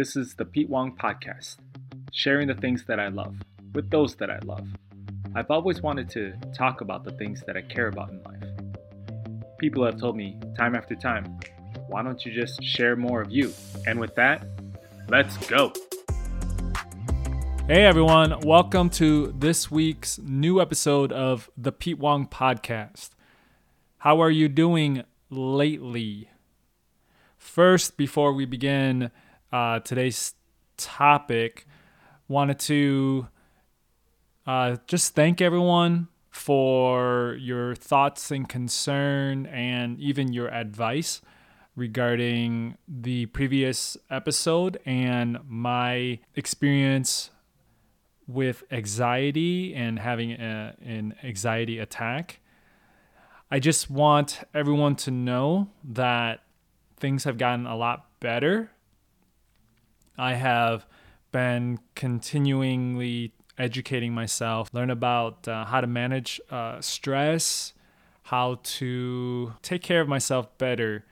This is the Pete Wong Podcast, sharing the things that I love with those that I love. I've always wanted to talk about the things that I care about in life. People have told me time after time, why don't you just share more of you? And with that, let's go. Hey everyone, welcome to this week's new episode of the Pete Wong Podcast. How are you doing lately? First, before we begin uh, today's topic, wanted to uh, just thank everyone for your thoughts and concern and even your advice regarding the previous episode and my experience with anxiety and having a, an anxiety attack. I just want everyone to know that things have gotten a lot better. I have been continually educating myself, learn about uh, how to manage uh, stress, how to take care of myself better,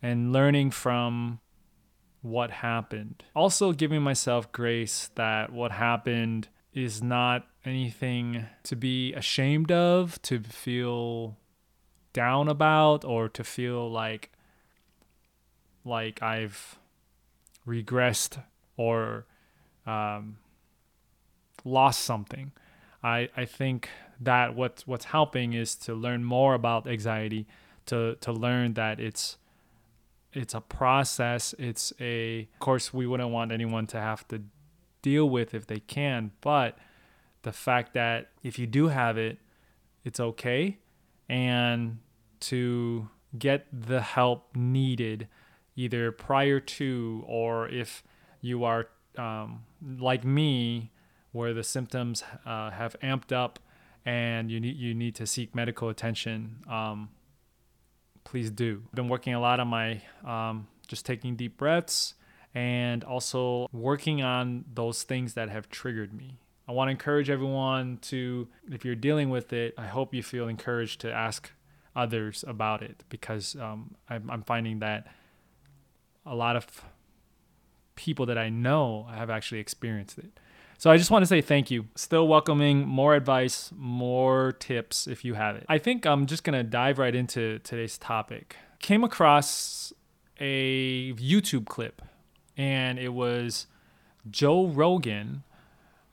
and learning from what happened. Also, giving myself grace that what happened is not anything to be ashamed of, to feel down about, or to feel like like I've regressed or um, lost something. I, I think that what's what's helping is to learn more about anxiety, to to learn that it's it's a process. It's a of course we wouldn't want anyone to have to deal with if they can, but the fact that if you do have it, it's okay and to get the help needed either prior to or if you are um, like me where the symptoms uh, have amped up and you need you need to seek medical attention um, please do. I've been working a lot on my um, just taking deep breaths and also working on those things that have triggered me. I want to encourage everyone to if you're dealing with it i hope you feel encouraged to ask others about it because um, I'm, I'm finding that a lot of people that I know have actually experienced it. So I just want to say thank you. Still welcoming more advice, more tips if you have it. I think I'm just going to dive right into today's topic. Came across a YouTube clip and it was Joe Rogan.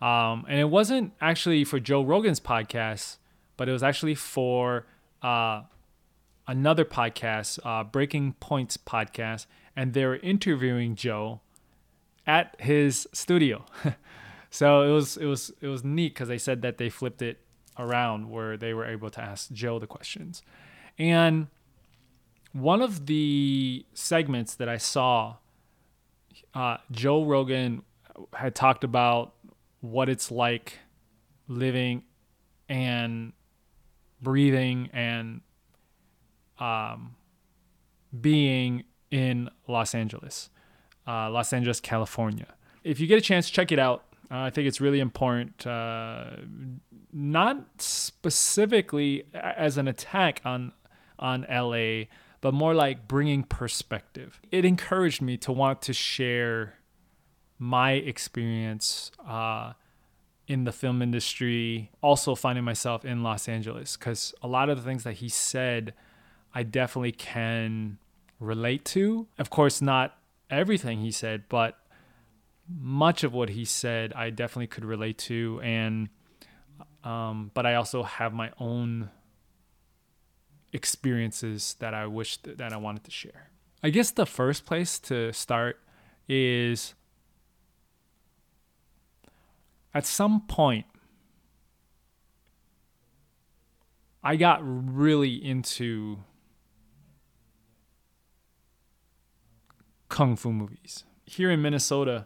Um, and it wasn't actually for Joe Rogan's podcast, but it was actually for uh, another podcast, uh, Breaking Points podcast, and they were interviewing Joe at his studio. so it was it was it was neat because they said that they flipped it around where they were able to ask Joe the questions, and one of the segments that I saw, uh, Joe Rogan had talked about what it's like living and breathing and um, being in Los Angeles, uh, Los Angeles, California. If you get a chance, check it out. Uh, I think it's really important, uh, not specifically as an attack on on LA, but more like bringing perspective. It encouraged me to want to share my experience uh, in the film industry, also finding myself in Los Angeles, because a lot of the things that he said, I definitely can relate to. Of course, not everything he said, but much of what he said I definitely could relate to, and um, but I also have my own experiences that I wish th- that I wanted to share. I guess the first place to start is at some point I got really into kung fu movies. Here in Minnesota,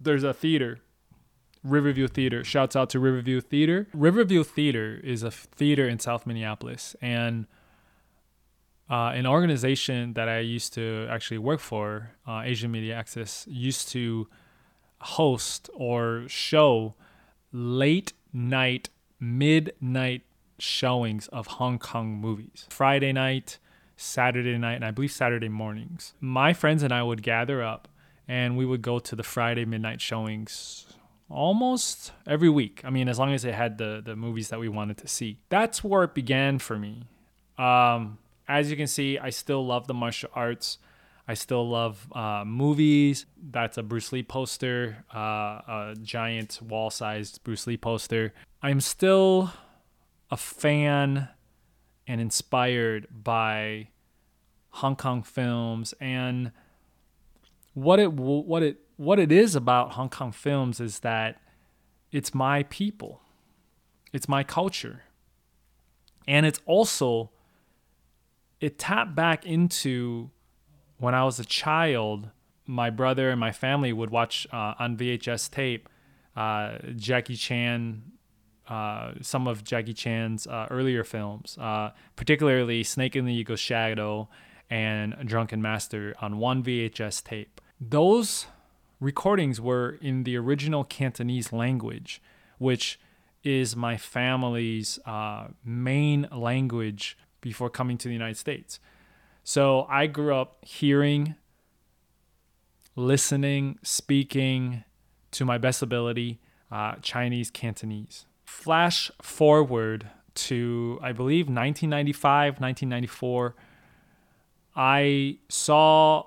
there's a theater, Riverview Theater. Shouts out to Riverview Theater. Riverview Theater is a theater in South Minneapolis, and uh, an organization that I used to actually work for, uh, Asian Media Access, used to host or show late night, midnight showings of Hong Kong movies. Friday night, Saturday night, and I believe Saturday mornings. My friends and I would gather up and we would go to the Friday midnight showings almost every week. I mean, as long as it had the the movies that we wanted to see. That's where it began for me. Um, as you can see, I still love the martial arts. I still love uh, movies. That's a Bruce Lee poster, uh, a giant wall sized Bruce Lee poster. I'm still a fan and inspired by Hong Kong films and what it what it what it is about Hong Kong films is that it's my people. It's my culture. And it's also it tapped back into when I was a child, my brother and my family would watch uh, on VHS tape uh, Jackie Chan, uh, some of Jackie Chan's uh, earlier films, uh, particularly Snake in the Eagle's Shadow and Drunken Master on one VHS tape. Those recordings were in the original Cantonese language, which is my family's uh, main language before coming to the United States. So I grew up hearing, listening, speaking to my best ability uh, Chinese Cantonese. Flash forward to, I believe, 1995, 1994. I saw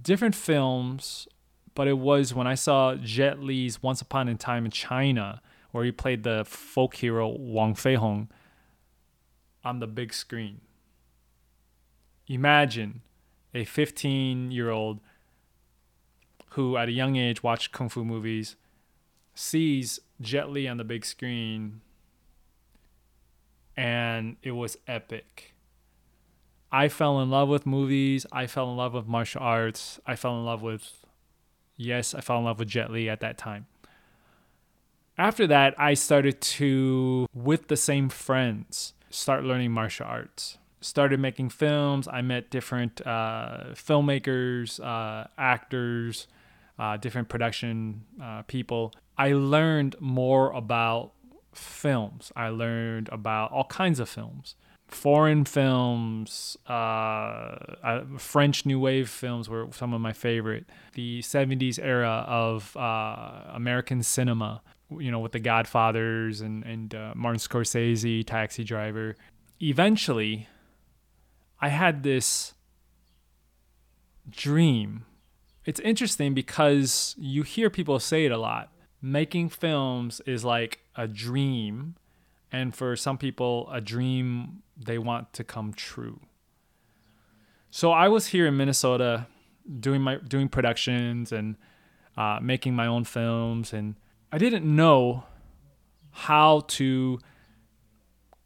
different films, but it was when I saw Jet Li's Once Upon a Time in China, where he played the folk hero Wong Fei Hung on the big screen. Imagine a 15 year old who, at a young age, watched kung fu movies, sees Jet Li on the big screen, and it was epic. I fell in love with movies. I fell in love with martial arts. I fell in love with, yes, I fell in love with Jet Li at that time. After that, I started to, with the same friends, start learning martial arts. Started making films. I met different uh, filmmakers, uh, actors, uh, different production uh, people. I learned more about films. I learned about all kinds of films foreign films, uh, uh, French New Wave films were some of my favorite. The 70s era of uh, American cinema, you know, with The Godfathers and, and uh, Martin Scorsese, Taxi Driver. Eventually, I had this dream. It's interesting because you hear people say it a lot. Making films is like a dream, and for some people, a dream they want to come true. So I was here in Minnesota doing my doing productions and uh, making my own films, and I didn't know how to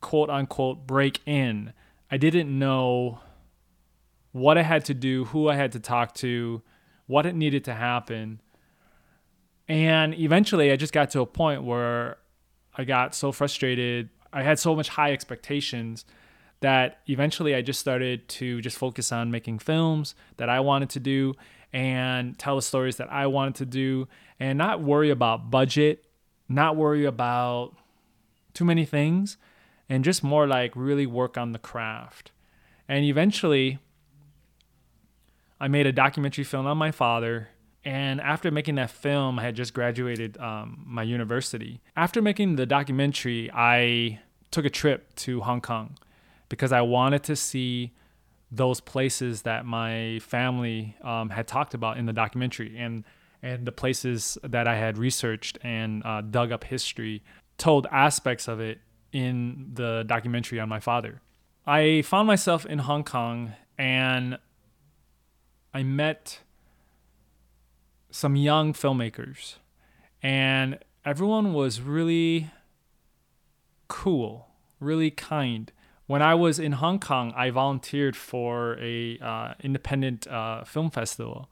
quote unquote break in. I didn't know what I had to do, who I had to talk to, what it needed to happen. And eventually I just got to a point where I got so frustrated. I had so much high expectations that eventually I just started to just focus on making films that I wanted to do and tell the stories that I wanted to do and not worry about budget, not worry about too many things, and just more like really work on the craft. And eventually, I made a documentary film on my father. And after making that film, I had just graduated um, my university. After making the documentary, I took a trip to Hong Kong because I wanted to see those places that my family um, had talked about in the documentary and and the places that I had researched and uh, dug up history told aspects of it in the documentary on my father. I found myself in Hong Kong and I met some young filmmakers and everyone was really cool, really kind when I was in Hong Kong, I volunteered for a uh, independent uh, film festival,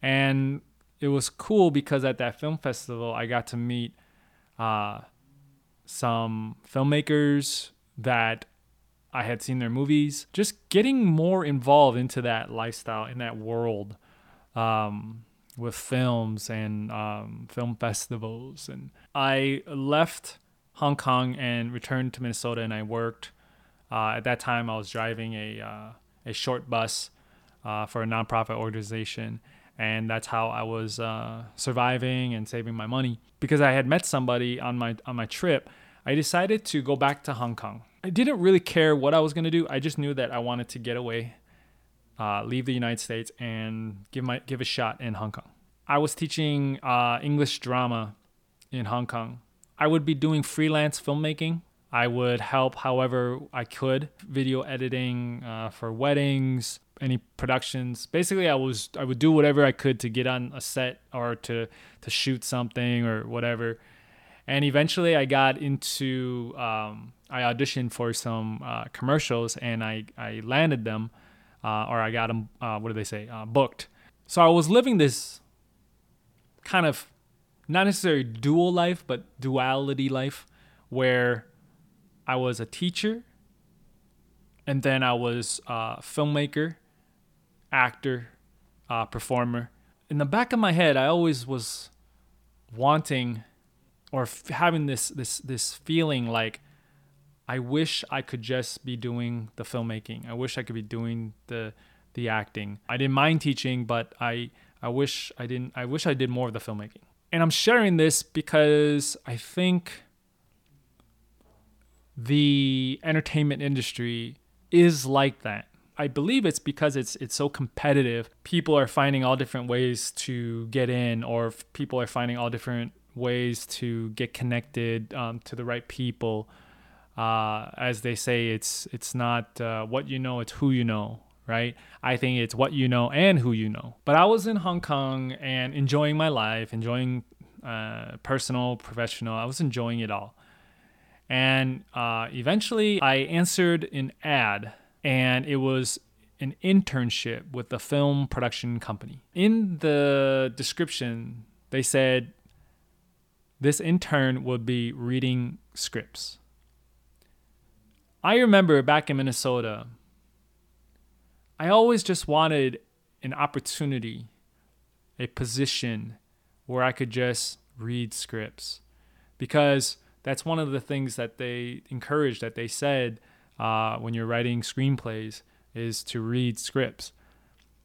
and it was cool because at that film festival, I got to meet uh, some filmmakers that I had seen their movies. Just getting more involved into that lifestyle in that world. Um, with films and um, film festivals. And I left Hong Kong and returned to Minnesota and I worked uh, at that time, I was driving a uh, a short bus uh, for a nonprofit organization, and that's how I was uh, surviving and saving my money. Because I had met somebody on my on my trip, I decided to go back to Hong Kong. I didn't really care what I was gonna do. I just knew that I wanted to get away, uh, leave the United States, and give my give a shot in Hong Kong. I was teaching uh, English drama in Hong Kong. I would be doing freelance filmmaking. I would help however I could, video editing uh, for weddings, any productions. Basically, I was I would do whatever I could to get on a set or to to shoot something or whatever. And eventually, I got into um, I auditioned for some uh, commercials and I I landed them, uh, or I got them. Uh, what do they say? Uh, booked. So I was living this kind of not necessarily dual life, but duality life, where I was a teacher and then I was a filmmaker actor, uh, performer. In the back of my head, I always was wanting or f- having this this this feeling like I wish I could just be doing the filmmaking. I wish I could be doing the the acting. I didn't mind teaching, but I I wish I didn't I wish I did more of the filmmaking. And I'm sharing this because I think the entertainment industry is like that. I believe it's because it's it's so competitive. People are finding all different ways to get in, or people are finding all different ways to get connected um, to the right people. Uh, as they say, it's it's not uh, what you know, it's who you know, right? I think it's what you know and who you know. But I was in Hong Kong and enjoying my life, enjoying uh, personal, professional. I was enjoying it all. And uh, eventually, I answered an ad and it was an internship with a film production company. In the description, they said this intern would be reading scripts. I remember back in Minnesota, I always just wanted an opportunity, a position where I could just read scripts because that's one of the things that they encouraged that they said uh, when you're writing screenplays is to read scripts.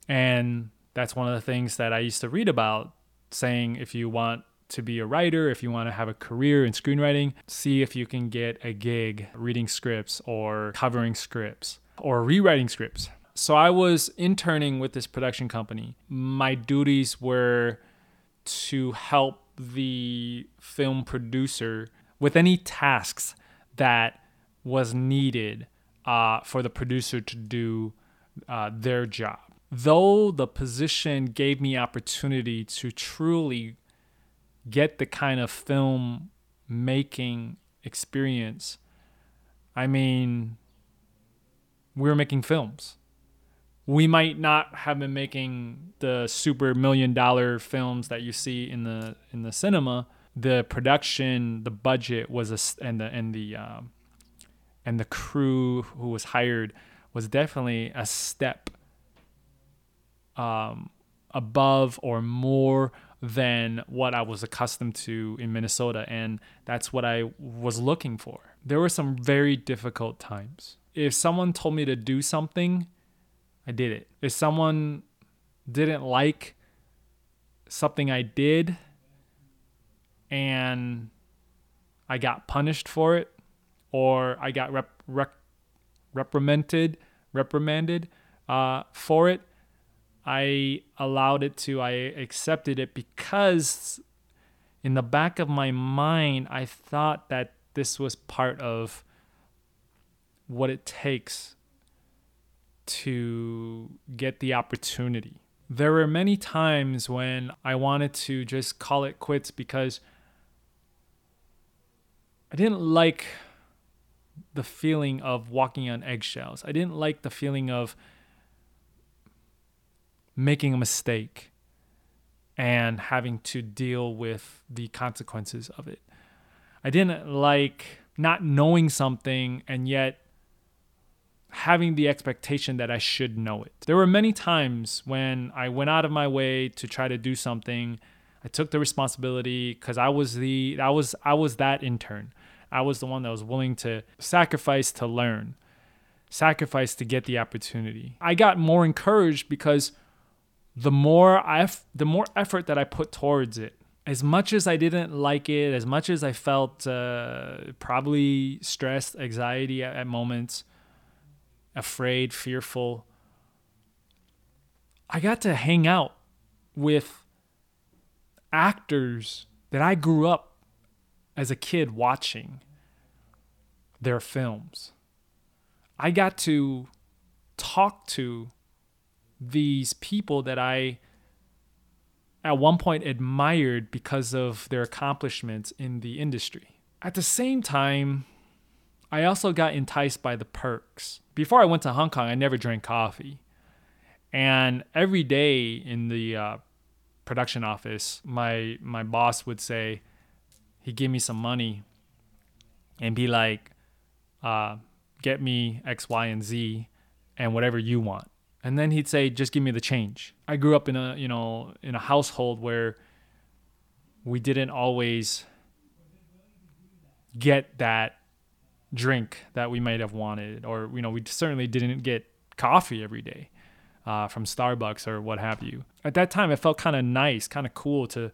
And that's one of the things that I used to read about saying if you want to be a writer, if you want to have a career in screenwriting, see if you can get a gig reading scripts or covering scripts or rewriting scripts. So I was interning with this production company. My duties were to help the film producer with any tasks that was needed uh, for the producer to do uh, their job. Though the position gave me opportunity to truly get the kind of film making experience, I mean, we were making films. We might not have been making the super million dollar films that you see in the in the cinema. The production, the budget was a and the and the um, and the crew who was hired was definitely a step um, above or more than what I was accustomed to in Minnesota. And that's what I was looking for. There were some very difficult times. If someone told me to do something, I did it. If someone didn't like something I did and I got punished for it, or I got rep, rep, reprimanded, reprimanded uh, for it. I allowed it to. I accepted it because in the back of my mind, I thought that this was part of what it takes to get the opportunity. There were many times when I wanted to just call it quits because I didn't like the feeling of walking on eggshells. I didn't like the feeling of making a mistake and having to deal with the consequences of it. I didn't like not knowing something and yet having the expectation that I should know it. There were many times when I went out of my way to try to do something. I took the responsibility cuz I was the I was I was that intern. I was the one that was willing to sacrifice to learn, sacrifice to get the opportunity. I got more encouraged because the more I the more effort that I put towards it. As much as I didn't like it, as much as I felt uh, probably stressed, anxiety at, at moments, afraid, fearful, I got to hang out with actors that I grew up as a kid watching their films. I got to talk to these people that I at one point admired because of their accomplishments in the industry. At the same time, I also got enticed by the perks. Before I went to Hong Kong, I never drank coffee. And every day in the uh, production office, my my boss would say, he'd give me some money and be like, uh, get me X, Y, and Z and whatever you want. And then he'd say, just give me the change. I grew up in a, you know, in a household where we didn't always get that drink that we might have wanted, or, you know, we certainly didn't get coffee every day uh, from Starbucks or what have you. At that time, it felt kind of nice, kind of cool to,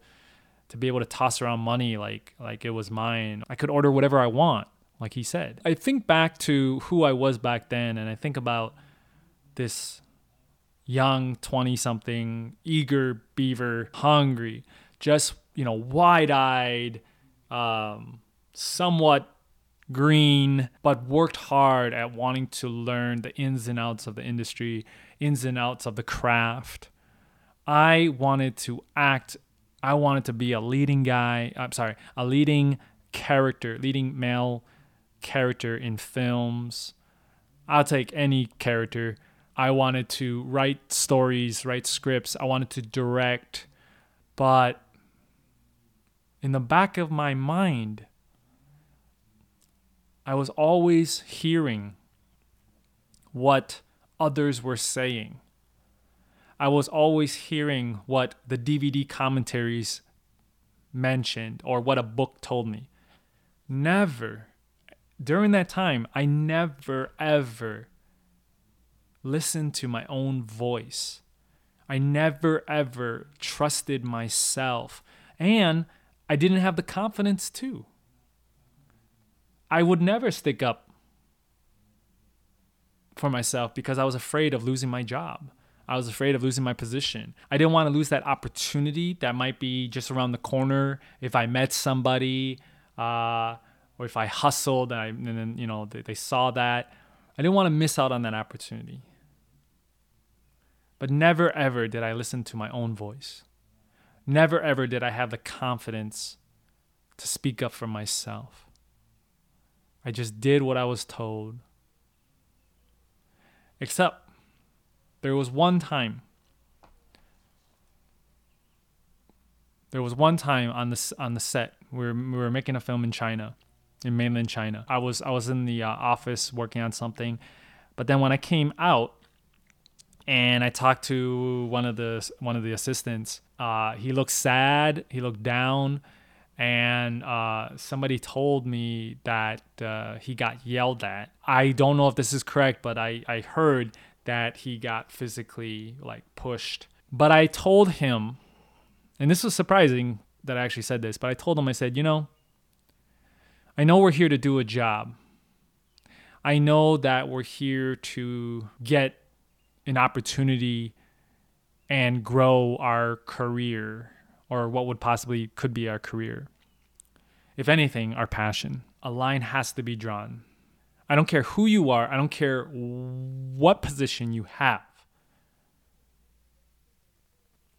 to be able to toss around money like like it was mine. I could order whatever I want, like he said. I think back to who I was back then and I think about this young 20 something, eager beaver, hungry, just, you know, wide-eyed, um, somewhat green, but worked hard at wanting to learn the ins and outs of the industry, ins and outs of the craft. I wanted to act I wanted to be a leading guy. I'm sorry, a leading character, leading male character in films. I'll take any character. I wanted to write stories, write scripts. I wanted to direct. But in the back of my mind, I was always hearing what others were saying. I was always hearing what the DVD commentaries mentioned or what a book told me. Never, during that time, I never ever listened to my own voice. I never ever trusted myself. And I didn't have the confidence to. I would never stick up for myself because I was afraid of losing my job. I was afraid of losing my position. I didn't want to lose that opportunity that might be just around the corner if I met somebody uh, or if I hustled and, I, and then you know they, they saw that. I didn't want to miss out on that opportunity. But never ever did I listen to my own voice. Never ever did I have the confidence to speak up for myself. I just did what I was told. Except there was one time. There was one time on the on the set where we were making a film in China, in mainland China. I was I was in the uh, office working on something, but then when I came out, and I talked to one of the one of the assistants, uh, he looked sad. He looked down, and uh, somebody told me that uh, he got yelled at. I don't know if this is correct, but I I heard that he got physically like pushed. But I told him, and this was surprising that I actually said this, but I told him, I said, you know, I know we're here to do a job. I know that we're here to get an opportunity and grow our career or what would possibly could be our career. If anything, our passion. A line has to be drawn. I don't care who you are, I don't care what position you have.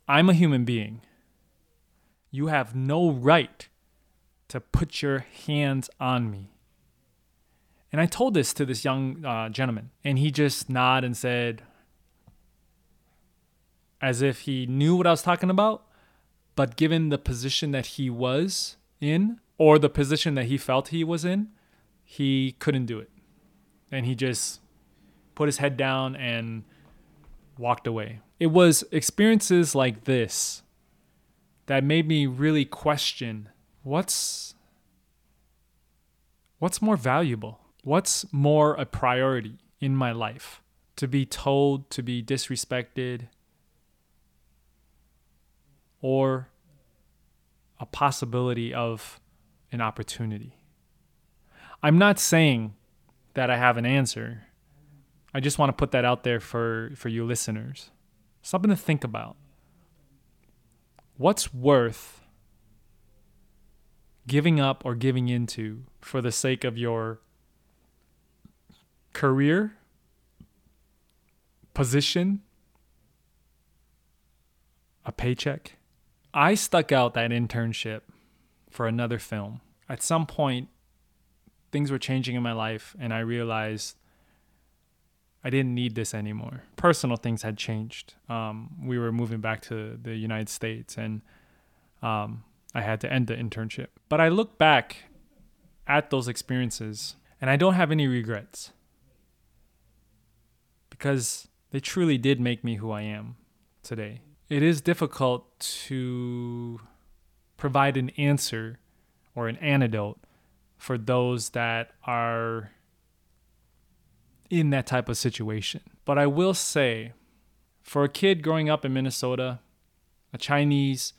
I'm a human being. You have no right to put your hands on me. And I told this to this young uh, gentleman, and he just nodded and said, as if he knew what I was talking about, but given the position that he was in, or the position that he felt he was in, he couldn't do it and he just put his head down and walked away. It was experiences like this that made me really question what's what's more valuable? What's more a priority in my life? To be told to be disrespected or a possibility of an opportunity. I'm not saying that I have an answer. I just want to put that out there for, for you listeners. Something to think about. What's worth giving up or giving into for the sake of your career, position, a paycheck? I stuck out that internship for another film. At some point, things were changing in my life, and I realized I didn't need this anymore. Personal things had changed. Um, we were moving back to the United States, and um, I had to end the internship. But I look back at those experiences, and I don't have any regrets because they truly did make me who I am today it is difficult to provide an answer or an antidote for those that are in that type of situation. But I will say, for a kid growing up in Minnesota, a Chinese,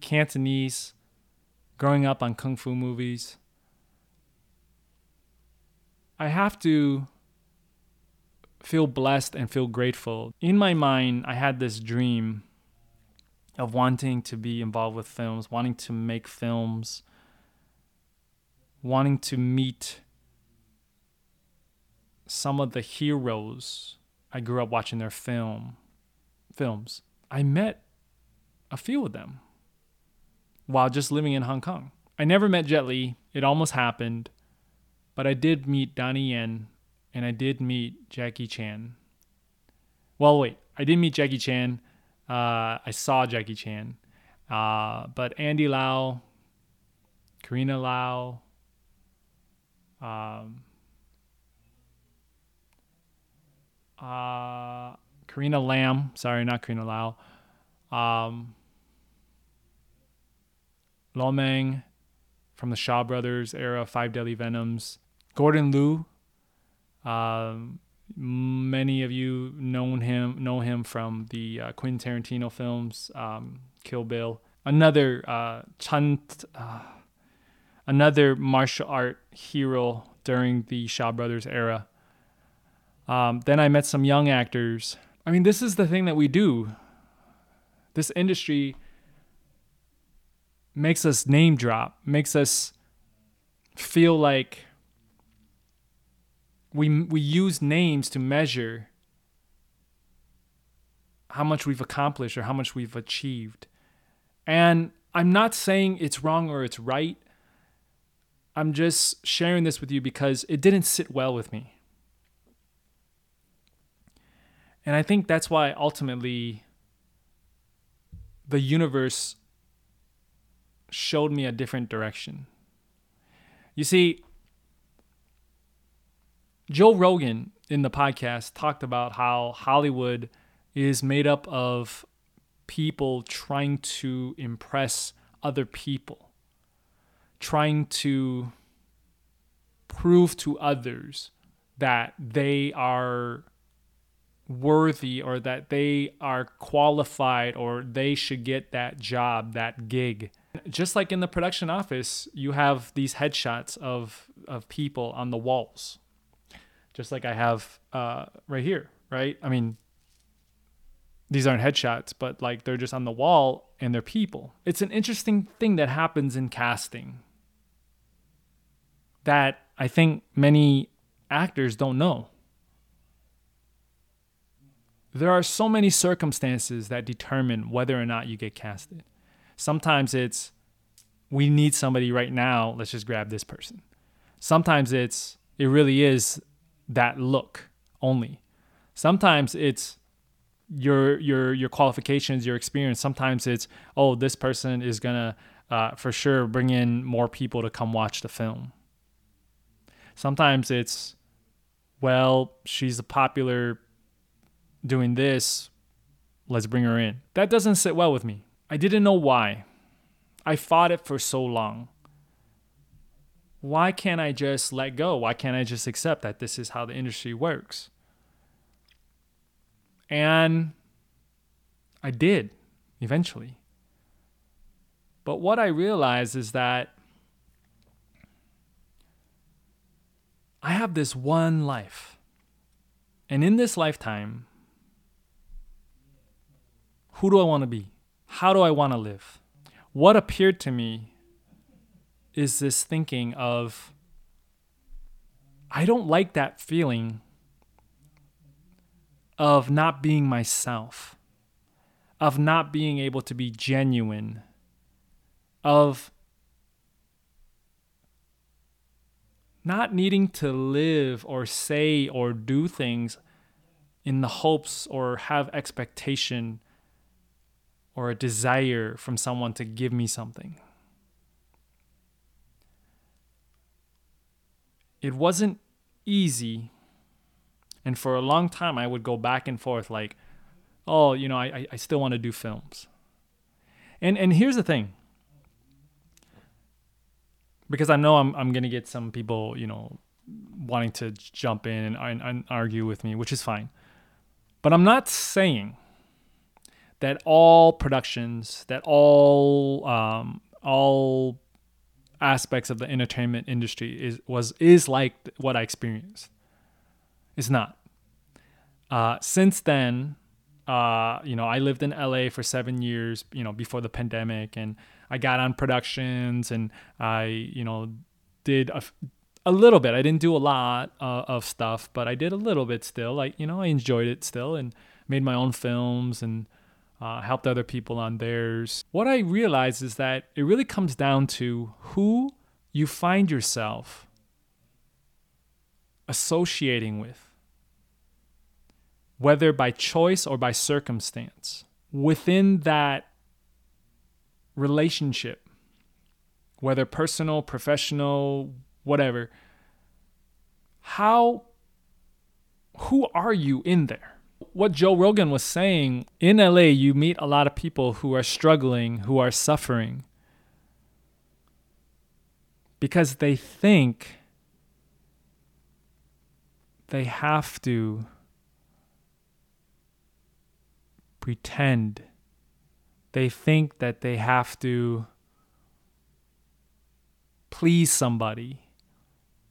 Cantonese, growing up on kung fu movies, I have to feel blessed and feel grateful. In my mind, I had this dream of wanting to be involved with films, wanting to make films, wanting to meet some of the heroes I grew up watching their film films. I met a few of them while just living in Hong Kong. I never met Jet Li. It almost happened, but I did meet Donnie Yen and I did meet Jackie Chan. Well, wait, I didn't meet Jackie Chan. Uh, I saw Jackie Chan. Uh, but Andy Lau, Carina Lau, um, uh, Karena Lam, sorry, not Carina Lau, um, Lo Meng from the Shaw Brothers era, Five Deadly Venoms, Gordon Liu, um, many of you known him know him from the uh, Quentin Tarantino films, um, Kill Bill. Another uh, Chant, uh, another martial art hero during the Shaw Brothers era. Um, then I met some young actors. I mean, this is the thing that we do. This industry makes us name drop, makes us feel like we we use names to measure how much we've accomplished or how much we've achieved. And I'm not saying it's wrong or it's right. I'm just sharing this with you because it didn't sit well with me. And I think that's why ultimately the universe showed me a different direction. You see, Joe Rogan in the podcast talked about how Hollywood is made up of people trying to impress other people, trying to prove to others that they are worthy or that they are qualified or they should get that job, that gig. Just like in the production office, you have these headshots of of people on the walls just like I have uh, right here, right? I mean, these aren't headshots, but like they're just on the wall and they're people. It's an interesting thing that happens in casting that I think many actors don't know. There are so many circumstances that determine whether or not you get casted. Sometimes it's, we need somebody right now, let's just grab this person. Sometimes it's, it really is that look only. Sometimes it's your your your qualifications, your experience. Sometimes it's oh, this person is gonna uh, for sure bring in more people to come watch the film. Sometimes it's well, she's a popular doing this. Let's bring her in. That doesn't sit well with me. I didn't know why. I fought it for so long why can't I just let go? Why can't I just accept that this is how the industry works? And I did. eventually. But what I realize is that I have this one life. And in this lifetime, who do I want to be? How do I want to live? What appeared to me is this thinking of, I don't like that feeling of not being myself, of not being able to be genuine, of not needing to live or say or do things in the hopes or have expectation or a desire from someone to give me something. It wasn't easy. And for a long time, I would go back and forth like, oh, you know, I, I still want to do films. And, and here's the thing because I know I'm I'm gonna get some people you know wanting to jump in and, and, and argue with me, which is fine. But I'm not saying that all productions, that all um, all aspects of the entertainment industry is was is like what I experienced. It's not. Uh, since then, uh, you know, I lived in LA for seven years, you know, before the pandemic, and I got on productions and I, you know, did a, a little bit. I didn't do a lot uh, of stuff, but I did a little bit still. Like, you know, I enjoyed it still and made my own films and uh, helped other people on theirs. What I realized is that it really comes down to who you find yourself associating with, whether by choice or by circumstance. Within that relationship, whether personal, professional, whatever, how, who are you in there? What Joe Rogan was saying in LA, you meet a lot of people who are struggling, who are suffering, because they think they have to pretend. They think that they have to please somebody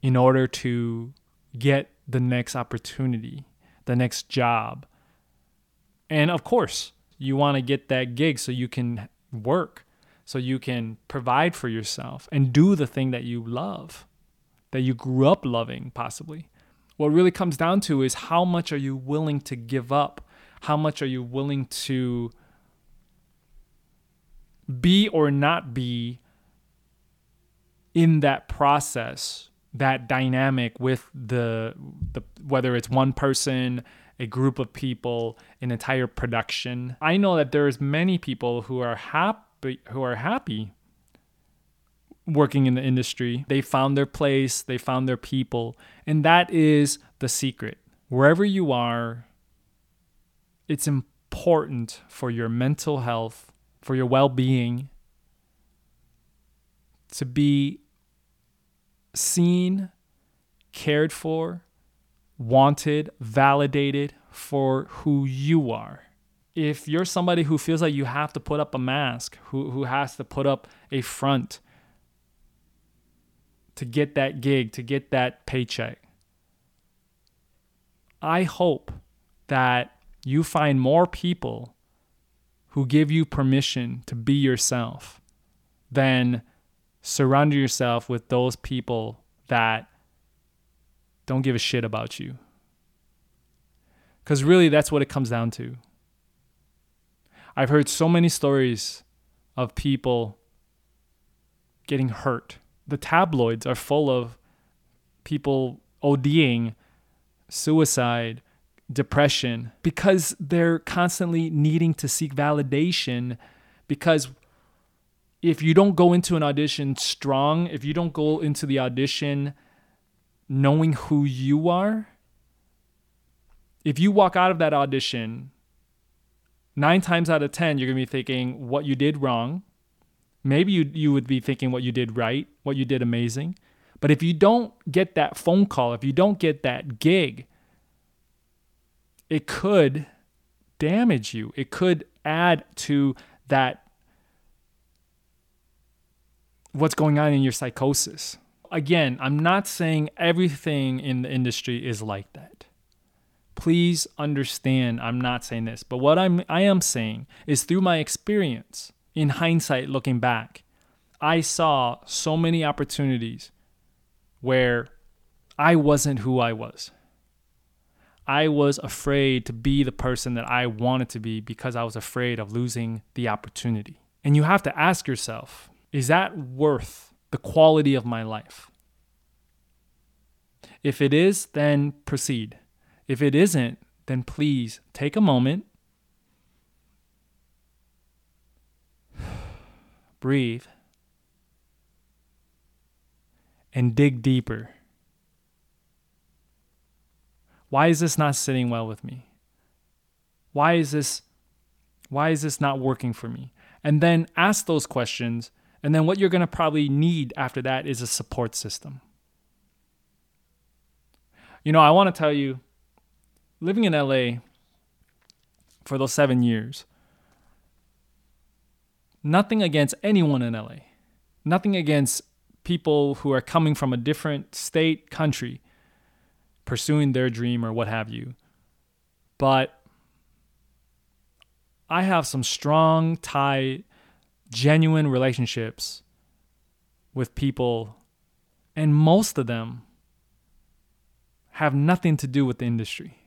in order to get the next opportunity, the next job. And of course, you want to get that gig so you can work, so you can provide for yourself and do the thing that you love, that you grew up loving, possibly. What really comes down to is how much are you willing to give up? How much are you willing to be or not be in that process that dynamic with the the whether it's one person a group of people an entire production. I know that there's many people who are happy who are happy working in the industry. They found their place they found their people and that is the secret. Wherever you are it's important for your mental health for your well being, to be seen, cared for, wanted, validated for who you are. If you're somebody who feels like you have to put up a mask, who, who has to put up a front to get that gig, to get that paycheck, I hope that you find more people who give you permission to be yourself, then surround yourself with those people that don't give a shit about you. Because really, that's what it comes down to. I've heard so many stories of people getting hurt. The tabloids are full of people ODing, suicide, depression because they're constantly needing to seek validation because if you don't go into an audition strong, if you don't go into the audition knowing who you are, if you walk out of that audition, nine times out of 10, you're going to be thinking what you did wrong. Maybe you, you would be thinking what you did right, what you did amazing. But if you don't get that phone call, if you don't get that gig, it could damage you. It could add to that what's going on in your psychosis. Again, I'm not saying everything in the industry is like that. Please understand I'm not saying this, but what I'm I am saying is through my experience in hindsight looking back, I saw so many opportunities where I wasn't who I was. I was afraid to be the person that I wanted to be because I was afraid of losing the opportunity. And you have to ask yourself is that worth the quality of my life? If it is, then proceed. If it isn't, then please take a moment, breathe, and dig deeper. Why is this not sitting well with me? Why is this why is this not working for me? And then ask those questions and then what you're going to probably need after that is a support system. You know, I want to tell you living in LA for those 7 years nothing against anyone in LA. Nothing against people who are coming from a different state, country, pursuing their dream or what have you. But I have some strong tie, genuine relationships with people, and most of them have nothing to do with the industry.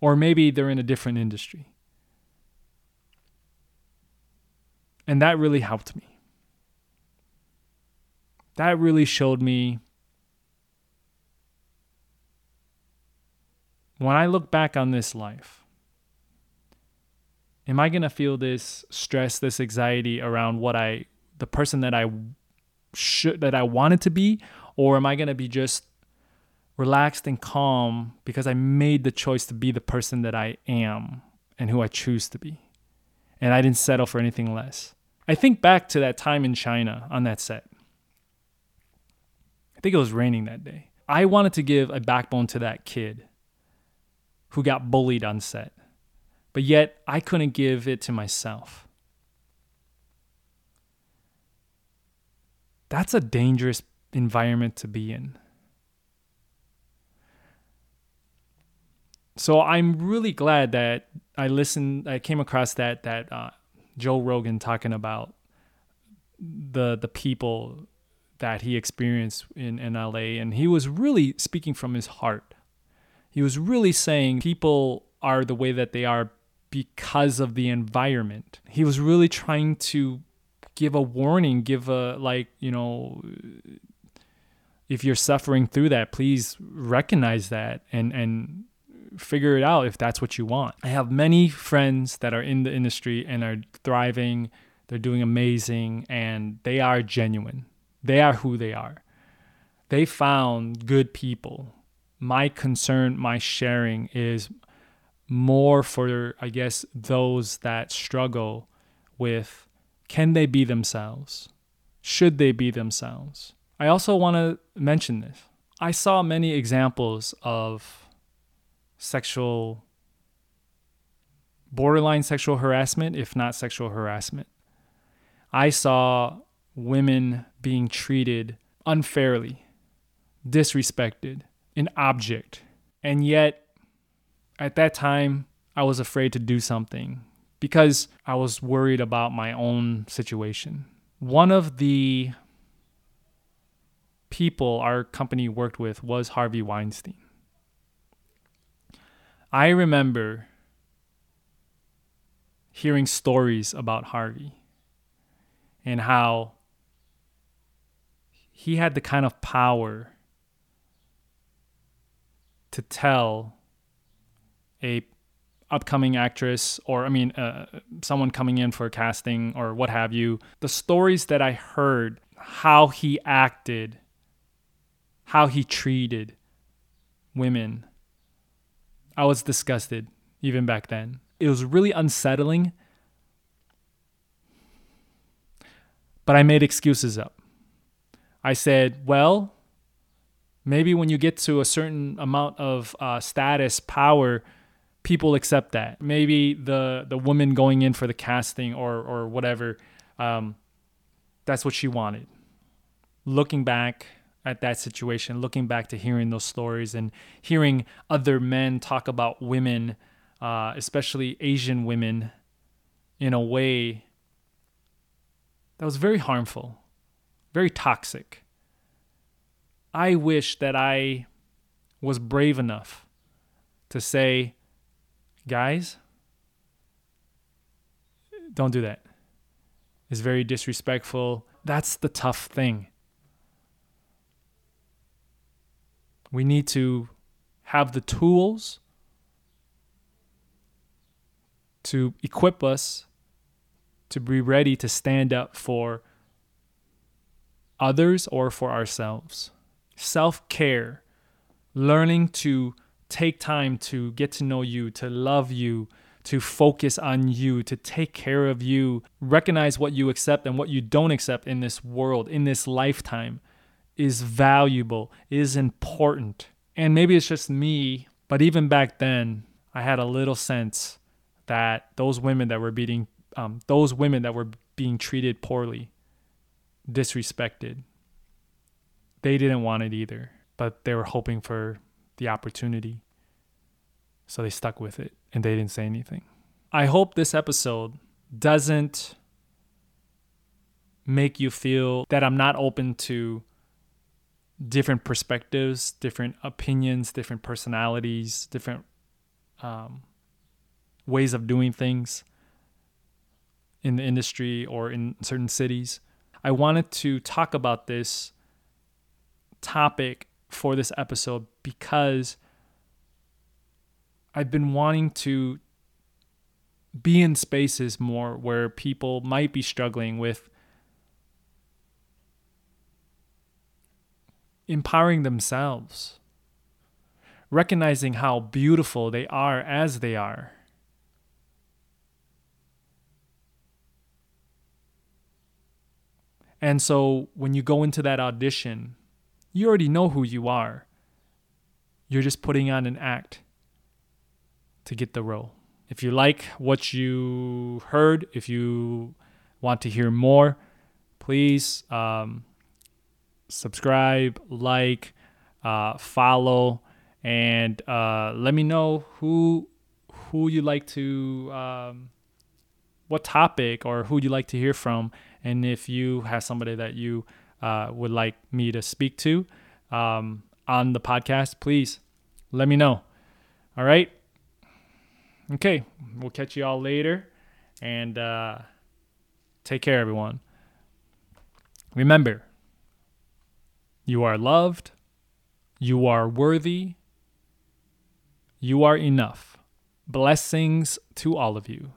Or maybe they're in a different industry. And that really helped me that really showed me when I look back on this life, am I going to feel this stress, this anxiety around what I, the person that I should, that I wanted to be? Or am I going to be just relaxed and calm because I made the choice to be the person that I am and who I choose to be? And I didn't settle for anything less. I think back to that time in China on that set I think it was raining that day. I wanted to give a backbone to that kid who got bullied on set, but yet I couldn't give it to myself. That's a dangerous environment to be in. So I'm really glad that I listened. I came across that that uh, Joe Rogan talking about the the people that he experienced in, in LA. And he was really speaking from his heart. He was really saying people are the way that they are because of the environment. He was really trying to give a warning, give a, like, you know, if you're suffering through that, please recognize that and, and figure it out if that's what you want. I have many friends that are in the industry and are thriving, they're doing amazing, and they are genuine. They are who they are. They found good people. My concern, my sharing is more for, I guess, those that struggle with can they be themselves? Should they be themselves? I also want to mention this. I saw many examples of sexual, borderline sexual harassment, if not sexual harassment. I saw women being treated unfairly, disrespected, an object. And yet, at that time, I was afraid to do something because I was worried about my own situation. One of the people our company worked with was Harvey Weinstein. I remember hearing stories about Harvey and how he had the kind of power to tell a upcoming actress or i mean uh, someone coming in for casting or what have you the stories that i heard how he acted how he treated women i was disgusted even back then. It was really unsettling but i made excuses up. I said, well, maybe when you get to a certain amount of uh, status, power, people accept that. Maybe the the woman going in for the casting or or whatever, um, that's what she wanted. Looking back at that situation, looking back to hearing those stories and hearing other men talk about women, uh, especially Asian women, in a way that was very harmful, very toxic. I wish that I was brave enough to say, guys, don't do that. It's very disrespectful. That's the tough thing. We need to have the tools to equip us to be ready to stand up for others or for ourselves. Self care, learning to take time to get to know you, to love you, to focus on you, to take care of you, recognize what you accept and what you don't accept in this world, in this lifetime, is valuable, is important. And maybe it's just me, but even back then, I had a little sense that those women that were beating, um, those women that were being treated poorly, disrespected, they didn't want it either, but they were hoping for the opportunity. So they stuck with it and they didn't say anything. I hope this episode doesn't make you feel that I'm not open to different perspectives, different opinions, different personalities, different um, ways of doing things in the industry or in certain cities. I wanted to talk about this topic for this episode because I've been wanting to be in spaces more where people might be struggling with empowering themselves, recognizing how beautiful they are as they are. And so when you go into that audition, you already know who you are. You're just putting on an act to get the role. If you like what you heard, if you want to hear more, please um, subscribe, like, uh, follow, and uh, let me know who who you like to um, what topic or who you like to hear from, and if you have somebody that you uh, would like me to speak to um, on the podcast, please let me know. All right. Okay. We'll catch you all later, and uh, take care, everyone. Remember you are loved. You are worthy. You are enough. Blessings to all of you.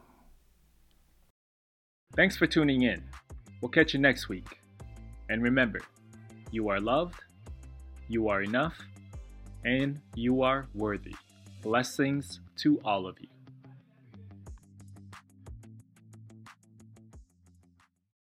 Thanks for tuning in. We'll catch you next week. And remember, you are loved, you are enough, and you are worthy. Blessings to all of you.